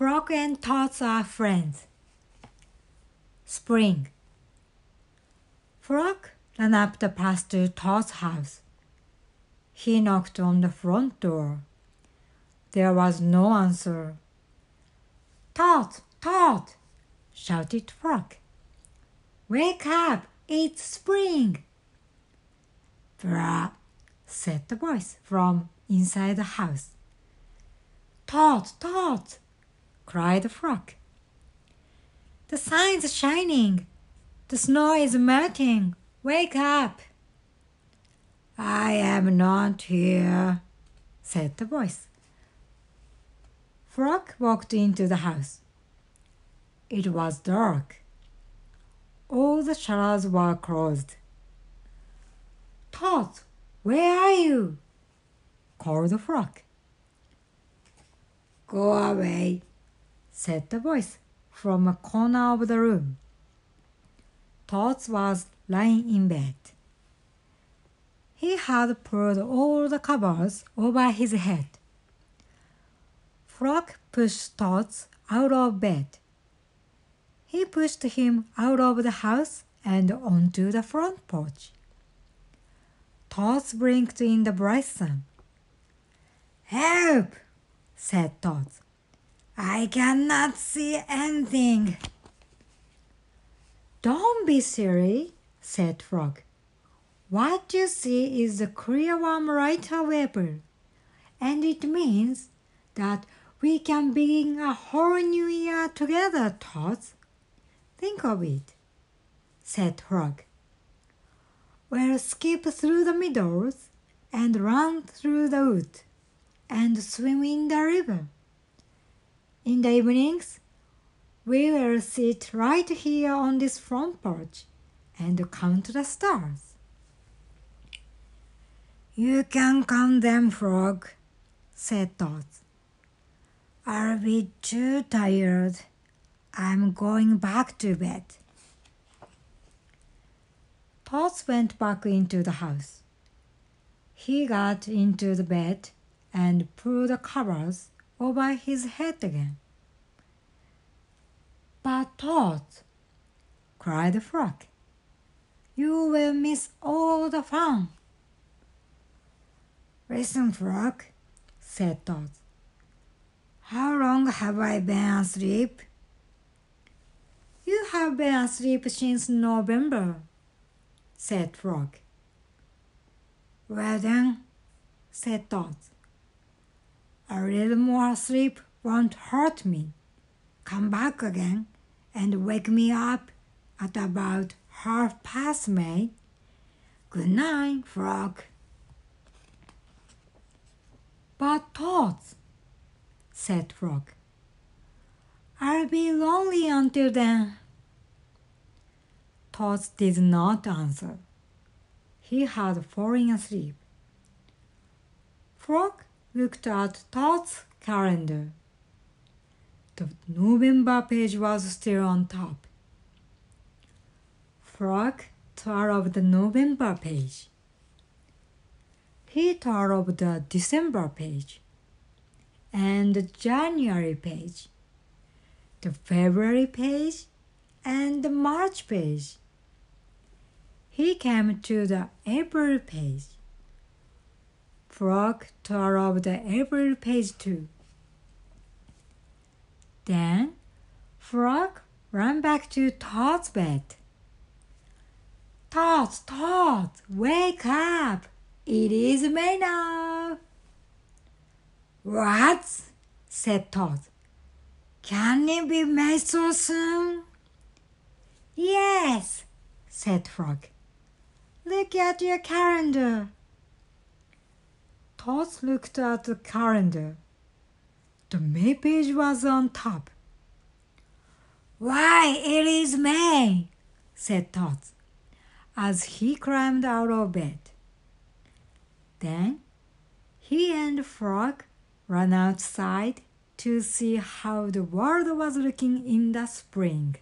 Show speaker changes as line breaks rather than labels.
Frog and Tots are friends. Spring. Frog ran up the path to Toad's house. He knocked on the front door. There was no answer. Toad, Toad, shouted Frog. Wake up, it's spring. Brah, said the voice from inside the house. Toad, Toad, cried the frog. The sun is shining. The snow is melting. Wake up. I am not here, said the voice. Frog walked into the house. It was dark. All the shutters were closed. Toad, where are you? called the frog. Go away, said the voice from a corner of the room. Tots was lying in bed. He had pulled all the covers over his head. Frog pushed Tots out of bed. He pushed him out of the house and onto the front porch. Tots blinked in the bright sun. Help! said Tots. I cannot see anything. Don't be silly, said Frog. What you see is the clear warm light however, and it means that we can begin a whole new year together, Tots. Think of it, said Frog. We'll skip through the meadows and run through the wood and swim in the river. In the evenings, we will sit right here on this front porch and count the stars. You can count them, Frog, said Toad. I'll be too tired. I'm going back to bed. Tots went back into the house. He got into the bed and pulled the covers over his head again. But Toad, cried the frog, you will miss all the fun. Listen, frog, said Toad. How long have I been asleep? You have been asleep since November, said Frog. Well then, said Toad. A little more sleep won't hurt me. Come back again and wake me up at about half past May. Good night, Frog. But Tots, said Frog, I'll be lonely until then. Tots did not answer. He had fallen asleep. Frog looked at Toad's calendar. The November page was still on top. Frog tore off the November page. He tore off the December page and the January page, the February page, and the March page. He came to the April page. Frog the April page too. Then Frog ran back to Toad's bed. Toad, Toad, wake up! It is May now. What? said Toad. Can it be May so soon? Yes, said Frog. Look at your calendar. Toad looked at the calendar. The May page was on top. Why, it is May, said Toad, as he climbed out of bed. Then he and Frog ran outside to see how the world was looking in the spring.